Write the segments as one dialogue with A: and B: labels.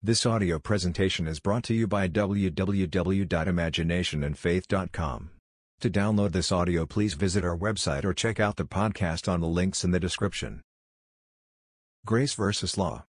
A: This audio presentation is brought to you by www.imaginationandfaith.com. To download this audio please visit our website or check out the podcast on the links in the description. Grace versus Law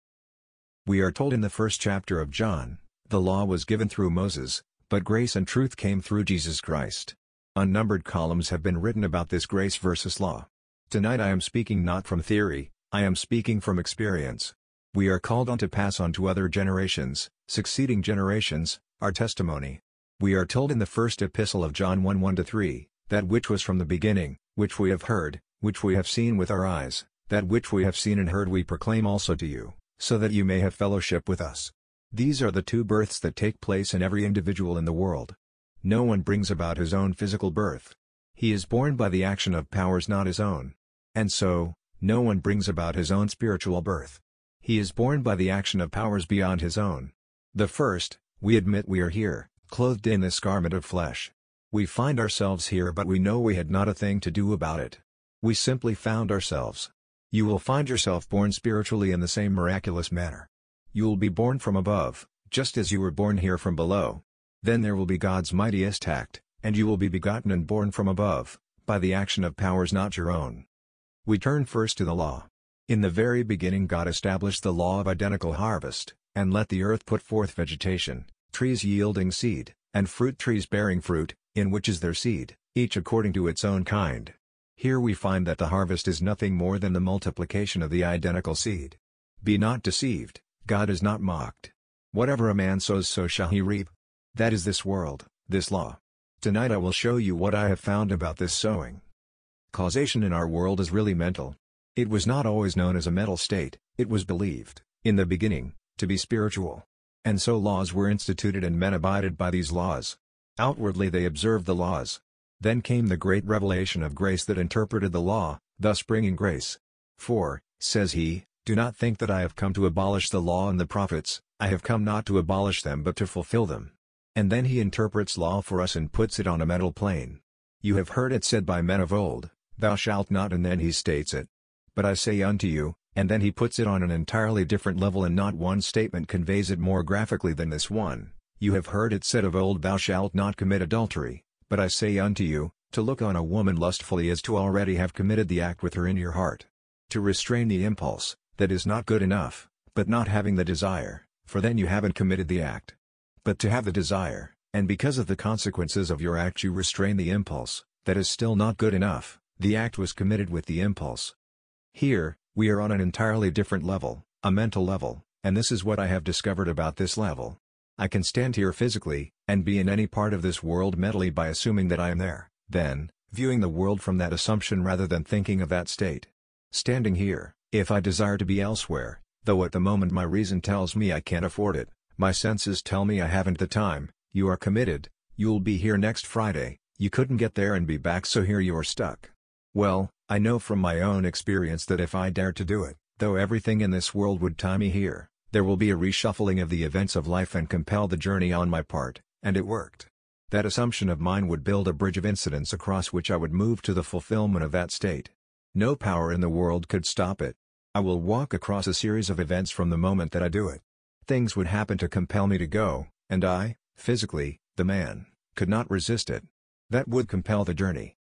A: We are told in the first chapter of John, the law was given through Moses, but grace and truth came through Jesus Christ. Unnumbered columns have been written about this grace versus law. Tonight I am speaking not from theory, I am speaking from experience. We are called on to pass on to other generations, succeeding generations, our testimony. We are told in the first epistle of John 1 1-3, that which was from the beginning, which we have heard, which we have seen with our eyes, that which we have seen and heard we proclaim also to you, so that you may have fellowship with us. These are the two births that take place in every individual in the world. No one brings about his own physical birth. He is born by the action of powers not his own. And so, no one brings about his own spiritual birth. He is born by the action of powers beyond his own. The first, we admit we are here, clothed in this garment of flesh. We find ourselves here but we know we had not a thing to do about it. We simply found ourselves. You will find yourself born spiritually in the same miraculous manner. You will be born from above, just as you were born here from below. Then there will be God's mightiest act, and you will be begotten and born from above, by the action of powers not your own. We turn first to the law. In the very beginning God established the law of identical harvest, and let the earth put forth vegetation, trees yielding seed, and fruit trees bearing fruit, in which is their seed, each according to its own kind. Here we find that the harvest is nothing more than the multiplication of the identical seed. Be not deceived, God is not mocked. Whatever a man sows so shall he reap. That is this world, this law. Tonight I will show you what I have found about this sowing. Causation in our world is really mental, it was not always known as a mental state, it was believed, in the beginning, to be spiritual. And so laws were instituted and men abided by these laws. Outwardly they observed the laws. Then came the great revelation of grace that interpreted the law, thus bringing grace. For, says he, do not think that I have come to abolish the law and the prophets, I have come not to abolish them but to fulfill them. And then he interprets law for us and puts it on a mental plane. You have heard it said by men of old, Thou shalt not and then he states it, but I say unto you, and then he puts it on an entirely different level and not one statement conveys it more graphically than this one, you have heard it said of old thou shalt not commit adultery, but I say unto you, to look on a woman lustfully is to already have committed the act with her in your heart. To restrain the impulse, that is not good enough, but not having the desire, for then you haven't committed the act. But to have the desire, and because of the consequences of your act you restrain the impulse, that is still not good enough, the act was committed with the impulse, here, we are on an entirely different level, a mental level, and this is what I have discovered about this level. I can stand here physically, and be in any part of this world mentally by assuming that I am there, then, viewing the world from that assumption rather than thinking of that state. Standing here, if I desire to be elsewhere, though at the moment my reason tells me I can't afford it, my senses tell me I haven't the time, you are committed, you'll be here next Friday, you couldn't get there and be back so here you're stuck. Well, I know from my own experience that if I dare to do it, though everything in this world would tie me here, there will be a reshuffling of the events of life and compel the journey on my part, and it worked. That assumption of mine would build a bridge of incidents across which I would move to the fulfillment of that state. No power in the world could stop it. I will walk across a series of events from the moment that I do it. Things would happen to compel me to go, and I, physically, the man, could not resist it. That would compel the journey.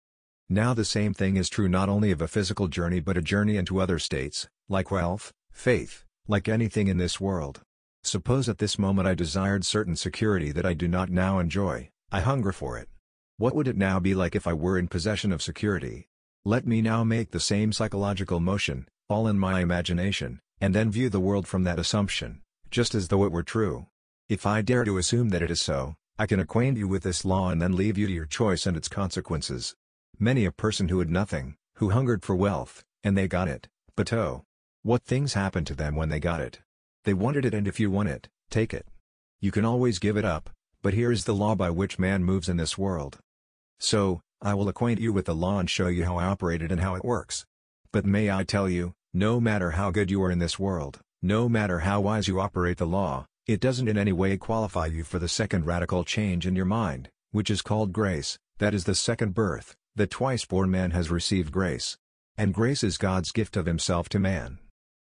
A: Now the same thing is true not only of a physical journey but a journey into other states, like wealth, faith, like anything in this world. Suppose at this moment I desired certain security that I do not now enjoy, I hunger for it. What would it now be like if I were in possession of security? Let me now make the same psychological motion, all in my imagination, and then view the world from that assumption, just as though it were true. If I dare to assume that it is so, I can acquaint you with this law and then leave you to your choice and its consequences. Many a person who had nothing, who hungered for wealth, and they got it, but oh! What things happened to them when they got it? They wanted it and if you want it, take it. You can always give it up, but here is the law by which man moves in this world. So, I will acquaint you with the law and show you how I operate it and how it works. But may I tell you, no matter how good you are in this world, no matter how wise you operate the law, it doesn't in any way qualify you for the second radical change in your mind, which is called grace, that is the second birth, the twice-born man has received grace. And grace is God's gift of himself to man.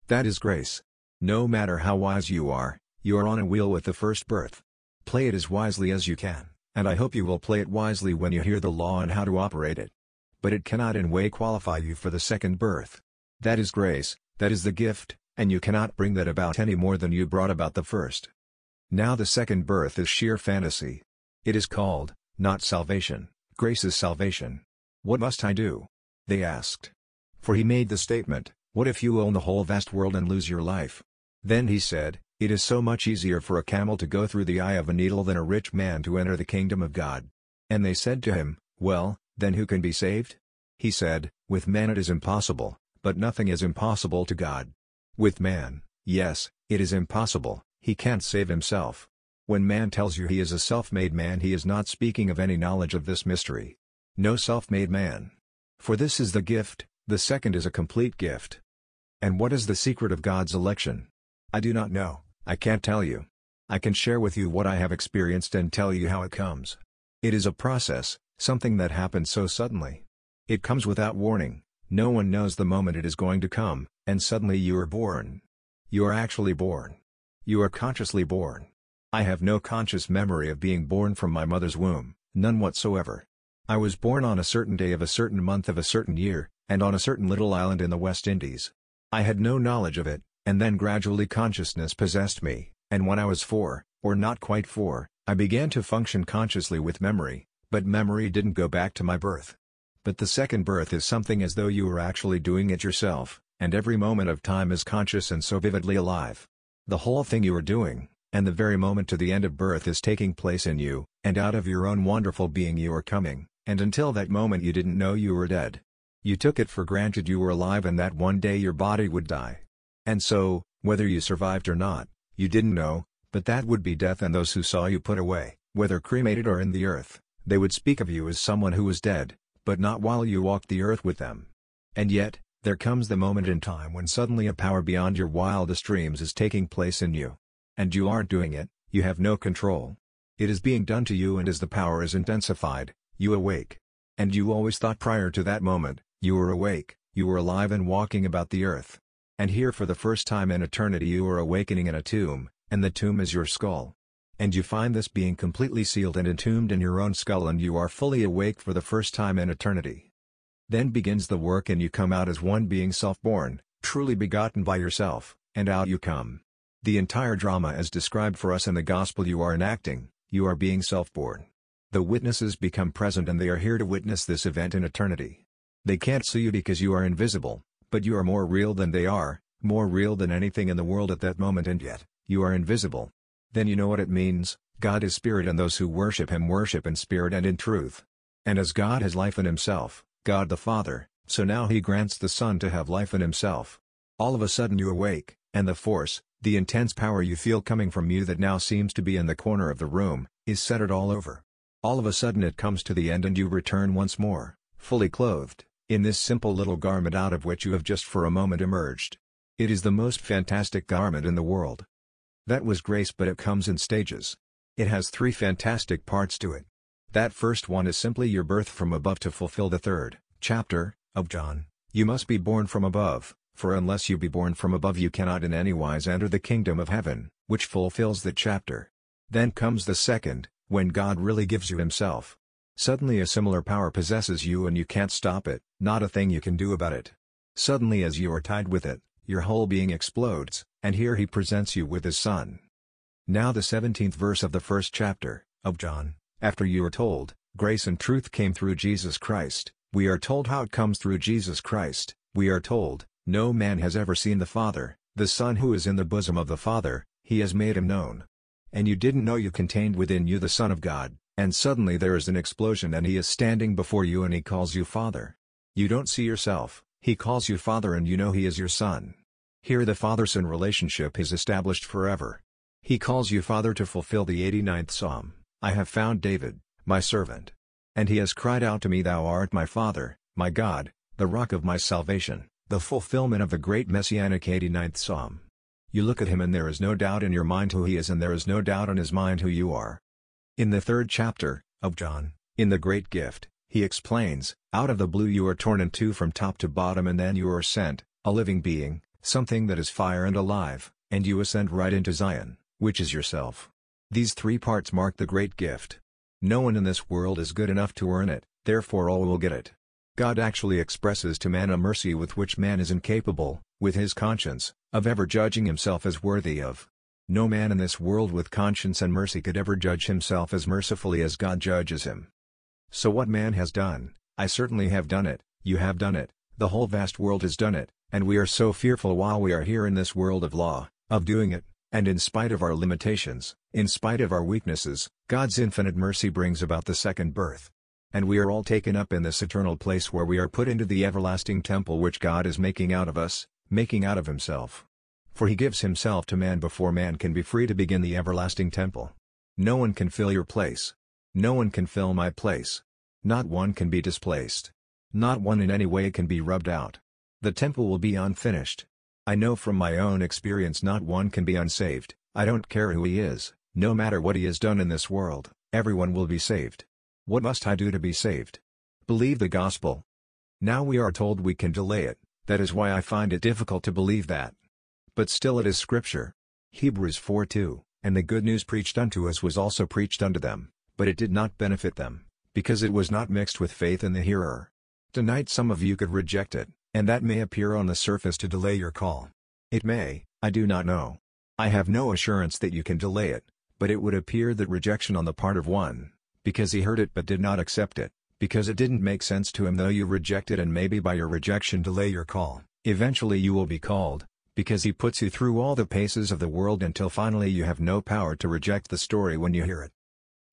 A: That is grace. No matter how wise you are, You are on a wheel with the first birth. Play it as wisely as you can, and I hope you will play it wisely when you hear the law and how to operate it. But it cannot in way qualify you for the second birth. That is grace, that is the gift, and you cannot bring that about any more than you brought about the first. Now the second birth is sheer fantasy. It is called, not salvation, grace is salvation. What must I do? They asked. For he made the statement, what if you own the whole vast world and lose your life? Then he said, it is so much easier for a camel to go through the eye of a needle than a rich man to enter the kingdom of God. And they said to him, Well, then who can be saved? He said, With man it is impossible, but nothing is impossible to God. With man, yes, it is impossible, he can't save himself. When man tells you he is a self-made man he is not speaking of any knowledge of this mystery. No self-made man. For this is the gift, the second is a complete gift. And what is the secret of God's election? I do not know. I can't tell you. I can share with you what I have experienced and tell you how it comes. It is a process, something that happens so suddenly. It comes without warning, no one knows the moment it is going to come, and suddenly you are born. You are actually born. You are consciously born. I have no conscious memory of being born from my mother's womb, none whatsoever. I was born on a certain day of a certain month of a certain year, and on a certain little island in the West Indies. I had no knowledge of it, and then gradually consciousness possessed me, and when I was four, or not quite four, I began to function consciously with memory, but memory didn't go back to my birth. But the second birth is something as though you were actually doing it yourself, and every moment of time is conscious and so vividly alive. The whole thing you are doing, and the very moment to the end of birth is taking place in you, and out of your own wonderful being you are coming, and until that moment you didn't know you were dead. You took it for granted you were alive and that one day your body would die. And so, whether you survived or not, you didn't know, but that would be death and those who saw you put away, whether cremated or in the earth, they would speak of you as someone who was dead, but not while you walked the earth with them. And yet, there comes the moment in time when suddenly a power beyond your wildest dreams is taking place in you. And you aren't doing it, you have no control. It is being done to you and as the power is intensified, you awake. And you always thought prior to that moment, you were awake, you were alive and walking about the earth. And here for the first time in eternity you are awakening in a tomb, and the tomb is your skull. And you find this being completely sealed and entombed in your own skull and you are fully awake for the first time in eternity. Then begins the work and you come out as one being self-born, truly begotten by yourself, and out you come. The entire drama as described for us in the gospel you are enacting, you are being self-born. The witnesses become present and they are here to witness this event in eternity. They can't see you because you are invisible, but you are more real than they are, more real than anything in the world at that moment and yet, you are invisible. Then you know what it means, God is spirit and those who worship him worship in spirit and in truth. And as God has life in himself, God the Father, so now he grants the Son to have life in himself. All of a sudden you awake, and the force, the intense power you feel coming from you that now seems to be in the corner of the room, is centered all over. All of a sudden it comes to the end and you return once more, fully clothed, in this simple little garment out of which you have just for a moment emerged. It is the most fantastic garment in the world. That was grace but it comes in stages. It has three fantastic parts to it. That first one is simply your birth from above to fulfill the third chapter of John. You must be born from above, for unless you be born from above you cannot in any wise enter the kingdom of heaven, which fulfills the chapter. Then comes the second, when God really gives you himself. Suddenly a similar power possesses you and you can't stop it, not a thing you can do about it. Suddenly as you are tied with it, your whole being explodes, and here he presents you with his son. Now the 17th verse of the first chapter, of John, after you are told, grace and truth came through Jesus Christ, we are told how it comes through Jesus Christ, we are told, no man has ever seen the Father, the Son who is in the bosom of the Father, he has made him known. And you didn't know you contained within you the Son of God, and suddenly there is an explosion and he is standing before you and he calls you Father. You don't see yourself, he calls you Father and you know he is your Son. Here the father-son relationship is established forever. He calls you Father to fulfill the 89th Psalm, I have found David, my servant. And he has cried out to me Thou art my Father, my God, the rock of my salvation, the fulfillment of the great messianic 89th Psalm. You look at him and there is no doubt in your mind who he is and there is no doubt in his mind who you are. In the third chapter, of John, in the Great Gift, he explains, Out of the blue you are torn in two from top to bottom and then you are sent, a living being, something that is fire and alive, and you ascend right into Zion, which is yourself. These three parts mark the great gift. No one in this world is good enough to earn it, therefore all will get it. God actually expresses to man a mercy with which man is incapable, with his conscience, of ever judging himself as worthy of. No man in this world with conscience and mercy could ever judge himself as mercifully as God judges him. So what man has done, I certainly have done it, you have done it, the whole vast world has done it, and we are so fearful while we are here in this world of law, of doing it, and in spite of our limitations, in spite of our weaknesses, God's infinite mercy brings about the second birth. And we are all taken up in this eternal place where we are put into the everlasting temple which God is making out of us, making out of himself. For he gives himself to man before man can be free to begin the everlasting temple. No one can fill your place. No one can fill my place. Not one can be displaced. Not one in any way can be rubbed out. The temple will be unfinished. I know from my own experience not one can be unsaved, I don't care who he is, no matter what he has done in this world, everyone will be saved. What must I do to be saved? Believe the gospel. Now we are told we can delay it, that is why I find it difficult to believe that. But still it is scripture. Hebrews 4:2, And the good news preached unto us was also preached unto them, but it did not benefit them, because it was not mixed with faith in the hearer. Tonight some of you could reject it, and that may appear on the surface to delay your call. It may, I do not know. I have no assurance that you can delay it, but it would appear that rejection on the part of one, because he heard it but did not accept it, because it didn't make sense to him though you reject it and maybe by your rejection delay your call, eventually you will be called, because he puts you through all the paces of the world until finally you have no power to reject the story when you hear it.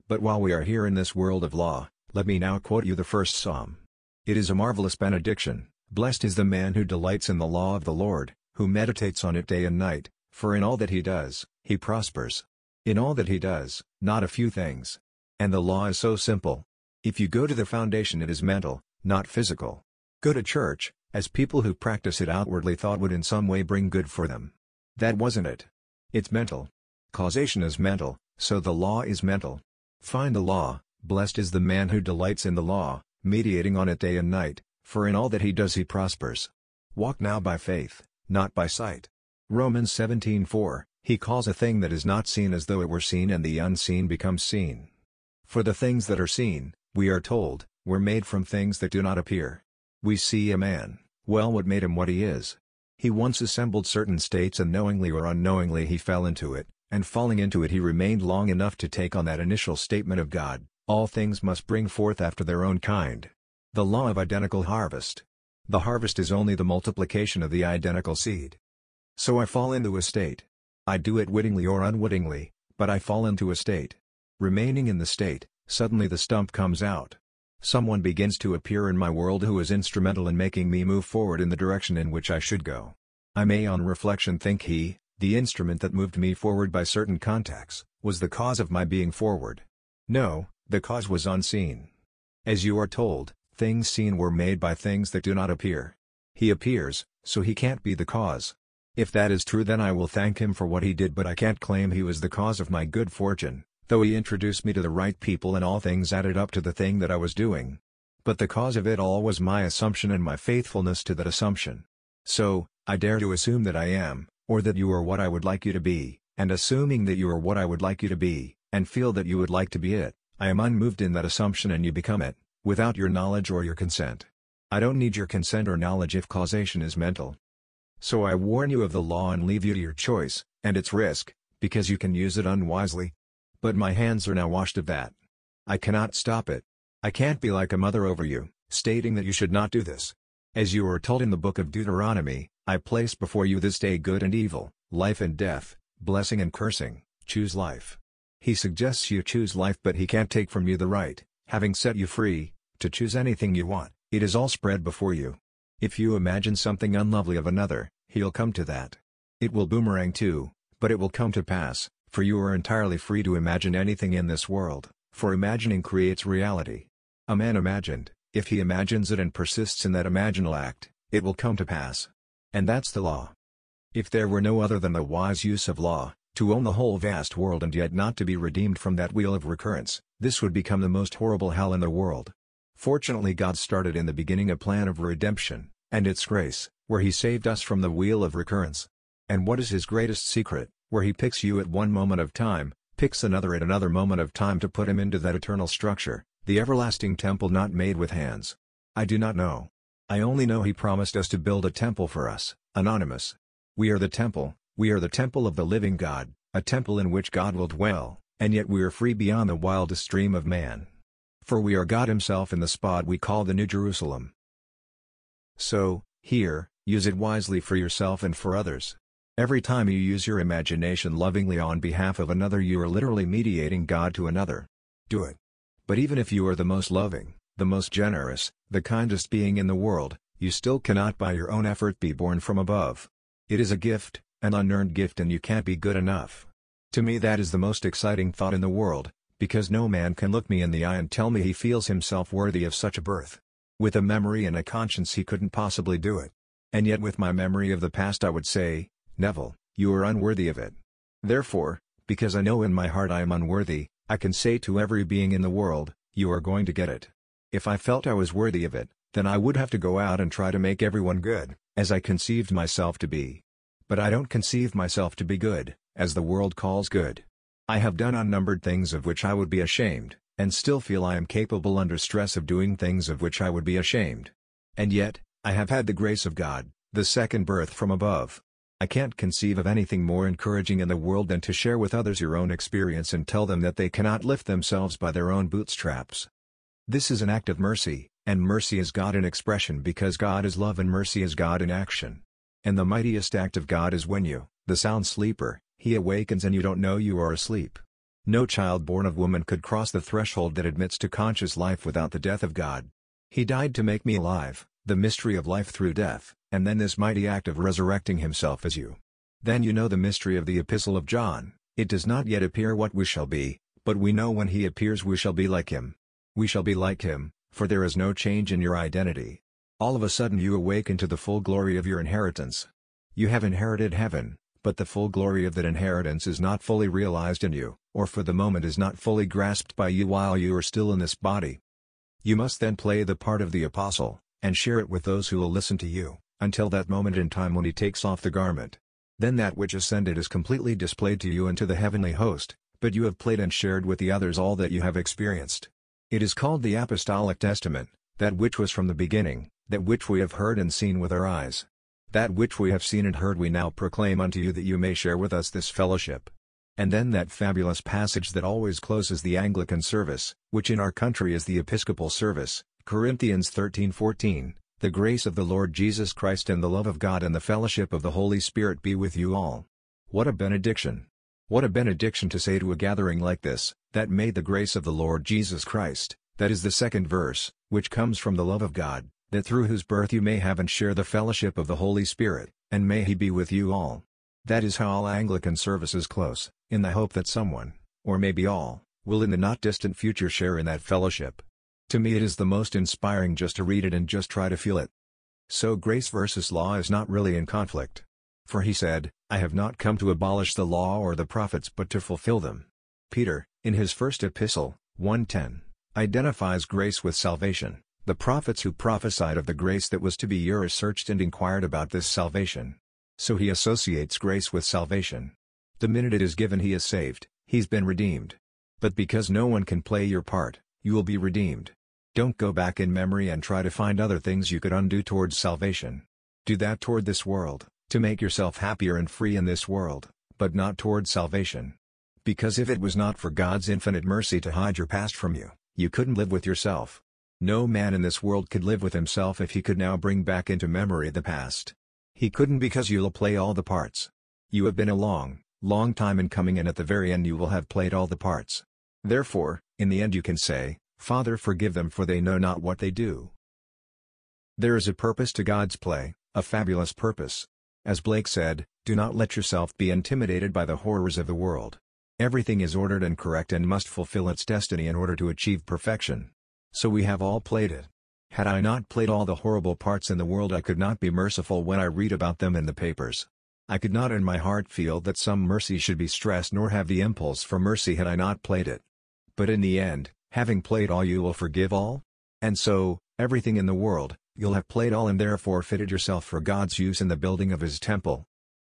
A: But while we are here in this world of law, let me now quote you the first psalm. It is a marvelous benediction, blessed is the man who delights in the law of the Lord, who meditates on it day and night, for in all that he does, he prospers. In all that he does, not a few things. And the law is so simple. If you go to the foundation it is mental, not physical. Go to church, as people who practice it outwardly thought would in some way bring good for them. That wasn't it. It's mental. Causation is mental, so the law is mental. Find the law, blessed is the man who delights in the law, meditating on it day and night, for in all that he does he prospers. Walk now by faith, not by sight. Romans 17:4, he calls a thing that is not seen as though it were seen and the unseen becomes seen. For the things that are seen, we are told, were made from things that do not appear. We see a man, well what made him what he is. He once assembled certain states and knowingly or unknowingly he fell into it, and falling into it he remained long enough to take on that initial statement of God, all things must bring forth after their own kind. The law of identical harvest. The harvest is only the multiplication of the identical seed. So I fall into a state. I do it wittingly or unwittingly, but I fall into a state. Remaining in the state, suddenly the stump comes out. Someone begins to appear in my world who is instrumental in making me move forward in the direction in which I should go. I may on reflection think he, the instrument that moved me forward by certain contacts, was the cause of my being forward. No, the cause was unseen. As you are told, things seen were made by things that do not appear. He appears, so he can't be the cause. If that is true then I will thank him for what he did but I can't claim he was the cause of my good fortune, though he introduced me to the right people and all things added up to the thing that I was doing. But the cause of it all was my assumption and my faithfulness to that assumption. So, I dare to assume that I am, or that you are what I would like you to be, and assuming that you are what I would like you to be, and feel that you would like to be it, I am unmoved in that assumption and you become it, without your knowledge or your consent. I don't need your consent or knowledge if causation is mental. So I warn you of the law and leave you to your choice, and its risk, because you can use it unwisely. But my hands are now washed of that. I cannot stop it. I can't be like a mother over you, stating that you should not do this. As you are told in the book of Deuteronomy, I place before you this day good and evil, life and death, blessing and cursing, choose life. He suggests you choose life but he can't take from you the right, having set you free, to choose anything you want, it is all spread before you. If you imagine something unlovely of another, he'll come to that. It will boomerang too, but it will come to pass, for you are entirely free to imagine anything in this world, for imagining creates reality. A man imagined, if he imagines it and persists in that imaginal act, it will come to pass. And that's the law. If there were no other than the wise use of law, to own the whole vast world and yet not to be redeemed from that wheel of recurrence, this would become the most horrible hell in the world. Fortunately God started in the beginning a plan of redemption, and its grace, where he saved us from the wheel of recurrence. And what is his greatest secret, where he picks you at one moment of time, picks another at another moment of time to put him into that eternal structure, the everlasting temple not made with hands. I do not know. I only know he promised us to build a temple for us, anonymous. We are the temple, we are the temple of the living God, a temple in which God will dwell, and yet we are free beyond the wildest dream of man. For we are God himself in the spot we call the New Jerusalem. So, here, use it wisely for yourself and for others. Every time you use your imagination lovingly on behalf of another you are literally mediating God to another. Do it. But even if you are the most loving, the most generous, the kindest being in the world, you still cannot by your own effort be born from above. It is a gift, an unearned gift and you can't be good enough. To me that is the most exciting thought in the world, because no man can look me in the eye and tell me he feels himself worthy of such a birth. With a memory and a conscience he couldn't possibly do it. And yet with my memory of the past I would say, Neville, you are unworthy of it. Therefore, because I know in my heart I am unworthy, I can say to every being in the world, you are going to get it. If I felt I was worthy of it, then I would have to go out and try to make everyone good, as I conceived myself to be. But I don't conceive myself to be good, as the world calls good. I have done unnumbered things of which I would be ashamed, and still feel I am capable under stress of doing things of which I would be ashamed. And yet, I have had the grace of God, the second birth from above, I can't conceive of anything more encouraging in the world than to share with others your own experience and tell them that they cannot lift themselves by their own bootstraps. This is an act of mercy, and mercy is God in expression because God is love and mercy is God in action. And the mightiest act of God is when you, the sound sleeper, he awakens and you don't know you are asleep. No child born of woman could cross the threshold that admits to conscious life without the death of God. He died to make me alive, the mystery of life through death, and then this mighty act of resurrecting himself as you. Then you know the mystery of the Epistle of John, it does not yet appear what we shall be, but we know when he appears we shall be like him. We shall be like him, for there is no change in your identity. All of a sudden you awaken to the full glory of your inheritance. You have inherited heaven, but the full glory of that inheritance is not fully realized in you, or for the moment is not fully grasped by you while you are still in this body. You must then play the part of the apostle, and share it with those who will listen to you until that moment in time when he takes off the garment. Then that which ascended is completely displayed to you and to the heavenly host, but you have played and shared with the others all that you have experienced. It is called the Apostolic Testament, that which was from the beginning, that which we have heard and seen with our eyes. That which we have seen and heard we now proclaim unto you that you may share with us this fellowship. And then that fabulous passage that always closes the Anglican service, which in our country is the Episcopal service, Corinthians 13:14, the grace of the Lord Jesus Christ and the love of God and the fellowship of the Holy Spirit be with you all. What a benediction! What a benediction to say to a gathering like this, that may the grace of the Lord Jesus Christ, that is the second verse, which comes from the love of God, that through whose birth you may have and share the fellowship of the Holy Spirit, and may he be with you all. That is how all Anglican services close, in the hope that someone, or maybe all, will in the not distant future share in that fellowship. To me it is the most inspiring just to read it and just try to feel it. So grace versus law is not really in conflict. For he said, I have not come to abolish the law or the prophets but to fulfill them. Peter, in his first epistle, 1.10, identifies grace with salvation. The prophets who prophesied of the grace that was to be yours searched and inquired about this salvation. So he associates grace with salvation. The minute it is given he is saved, he's been redeemed. But because no one can play your part, you will be redeemed. Don't go back in memory and try to find other things you could undo towards salvation. Do that toward this world, to make yourself happier and free in this world, but not toward salvation. Because if it was not for God's infinite mercy to hide your past from you, you couldn't live with yourself. No man in this world could live with himself if he could now bring back into memory the past. He couldn't because you'll play all the parts. You have been a long, long time in coming and at the very end you will have played all the parts. Therefore, in the end you can say, Father forgive them for they know not what they do. There is a purpose to God's play, a fabulous purpose. As Blake said, do not let yourself be intimidated by the horrors of the world. Everything is ordered and correct and must fulfill its destiny in order to achieve perfection. So we have all played it. Had I not played all the horrible parts in the world I could not be merciful when I read about them in the papers. I could not in my heart feel that some mercy should be stressed nor have the impulse for mercy had I not played it. But in the end, Having played all you will forgive all? And so, everything in the world, you'll have played all and therefore fitted yourself for God's use in the building of his temple.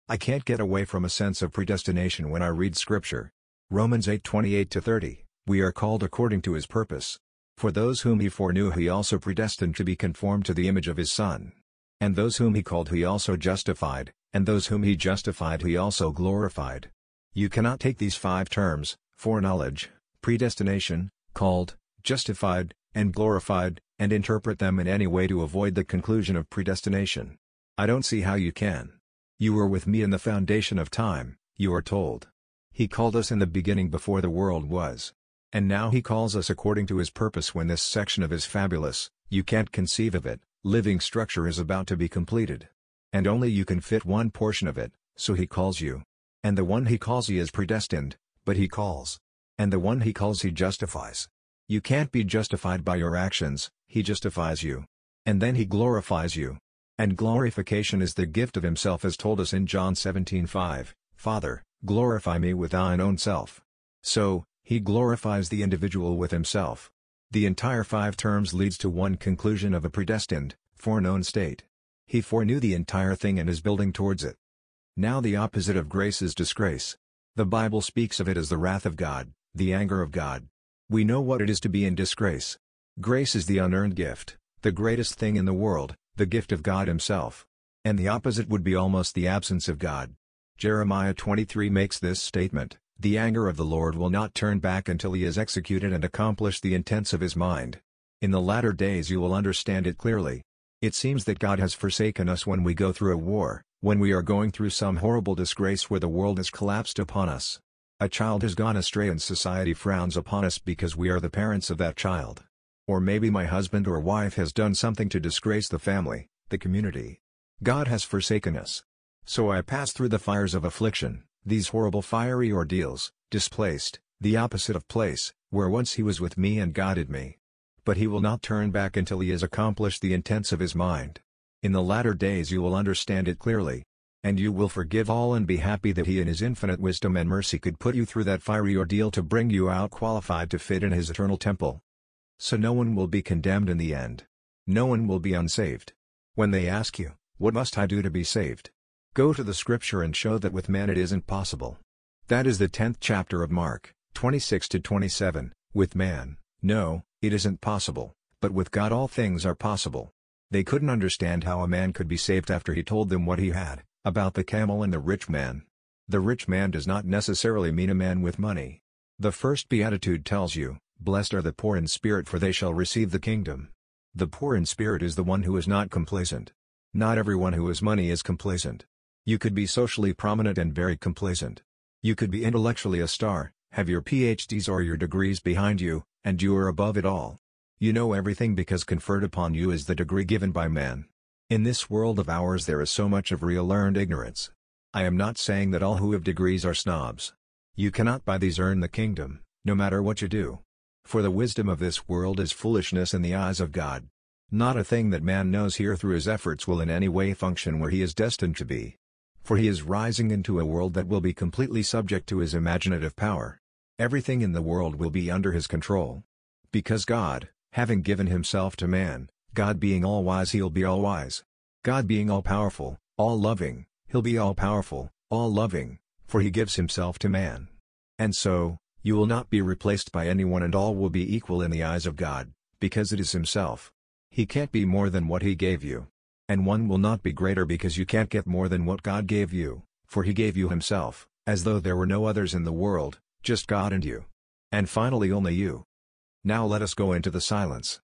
A: I can't get away from a sense of predestination when I read Scripture. Romans 8:28-30, we are called according to his purpose. For those whom he foreknew he also predestined to be conformed to the image of his Son. And those whom he called he also justified, and those whom he justified he also glorified. You cannot take these five terms, foreknowledge, predestination, called, justified, and glorified, and interpret them in any way to avoid the conclusion of predestination. I don't see how you can. You were with me in the foundation of time, you are told. He called us in the beginning before the world was. And now he calls us according to his purpose when this section of his fabulous, you can't conceive of it, living structure is about to be completed. And only you can fit one portion of it, so he calls you. And the one he calls he is predestined, but he calls. And the one he calls he justifies. You can't be justified by your actions, he justifies you. And then he glorifies you. And glorification is the gift of himself as told us in John 17:5, Father, glorify me with thine own self. So, he glorifies the individual with himself. The entire five terms leads to one conclusion of a predestined, foreknown state. He foreknew the entire thing and is building towards it. Now the opposite of grace is disgrace. The Bible speaks of it as the wrath of God, the anger of God. We know what it is to be in disgrace. Grace is the unearned gift, the greatest thing in the world, the gift of God himself. And the opposite would be almost the absence of God. Jeremiah 23 makes this statement, The anger of the Lord will not turn back until he has executed and accomplished the intents of his mind. In the latter days you will understand it clearly. It seems that God has forsaken us when we go through a war, when we are going through some horrible disgrace where the world has collapsed upon us. A child has gone astray and society frowns upon us because we are the parents of that child. Or maybe my husband or wife has done something to disgrace the family, the community. God has forsaken us. So I pass through the fires of affliction, these horrible fiery ordeals, displaced, the opposite of place, where once he was with me and guided me. But he will not turn back until he has accomplished the intents of his mind. In the latter days you will understand it clearly. And you will forgive all and be happy that he in his infinite wisdom and mercy could put you through that fiery ordeal to bring you out qualified to fit in his eternal temple. So no one will be condemned in the end. No one will be unsaved. When they ask you, what must I do to be saved? Go to the scripture and show that with man it isn't possible. That is the 10th chapter of Mark, 26 to 27. With man, no, it isn't possible, but with God all things are possible. They couldn't understand how a man could be saved after he told them what he had, about the camel and the rich man. The rich man does not necessarily mean a man with money. The first beatitude tells you, Blessed are the poor in spirit for they shall receive the kingdom. The poor in spirit is the one who is not complacent. Not everyone who has money is complacent. You could be socially prominent and very complacent. You could be intellectually a star, have your PhDs or your degrees behind you, and you are above it all. You know everything because conferred upon you is the degree given by man. In this world of ours there is so much of real learned ignorance. I am not saying that all who have degrees are snobs. You cannot by these earn the kingdom, no matter what you do. For the wisdom of this world is foolishness in the eyes of God. Not a thing that man knows here through his efforts will in any way function where he is destined to be. For he is rising into a world that will be completely subject to his imaginative power. Everything in the world will be under his control. Because God, having given himself to man, God being all-wise he'll be all-wise. God being all-powerful, all-loving, he'll be all-powerful, all-loving, for he gives himself to man. And so, you will not be replaced by anyone and all will be equal in the eyes of God, because it is Himself. He can't be more than what He gave you. And one will not be greater because you can't get more than what God gave you, for He gave you Himself, as though there were no others in the world, just God and you. And finally only you. Now let us go into the silence.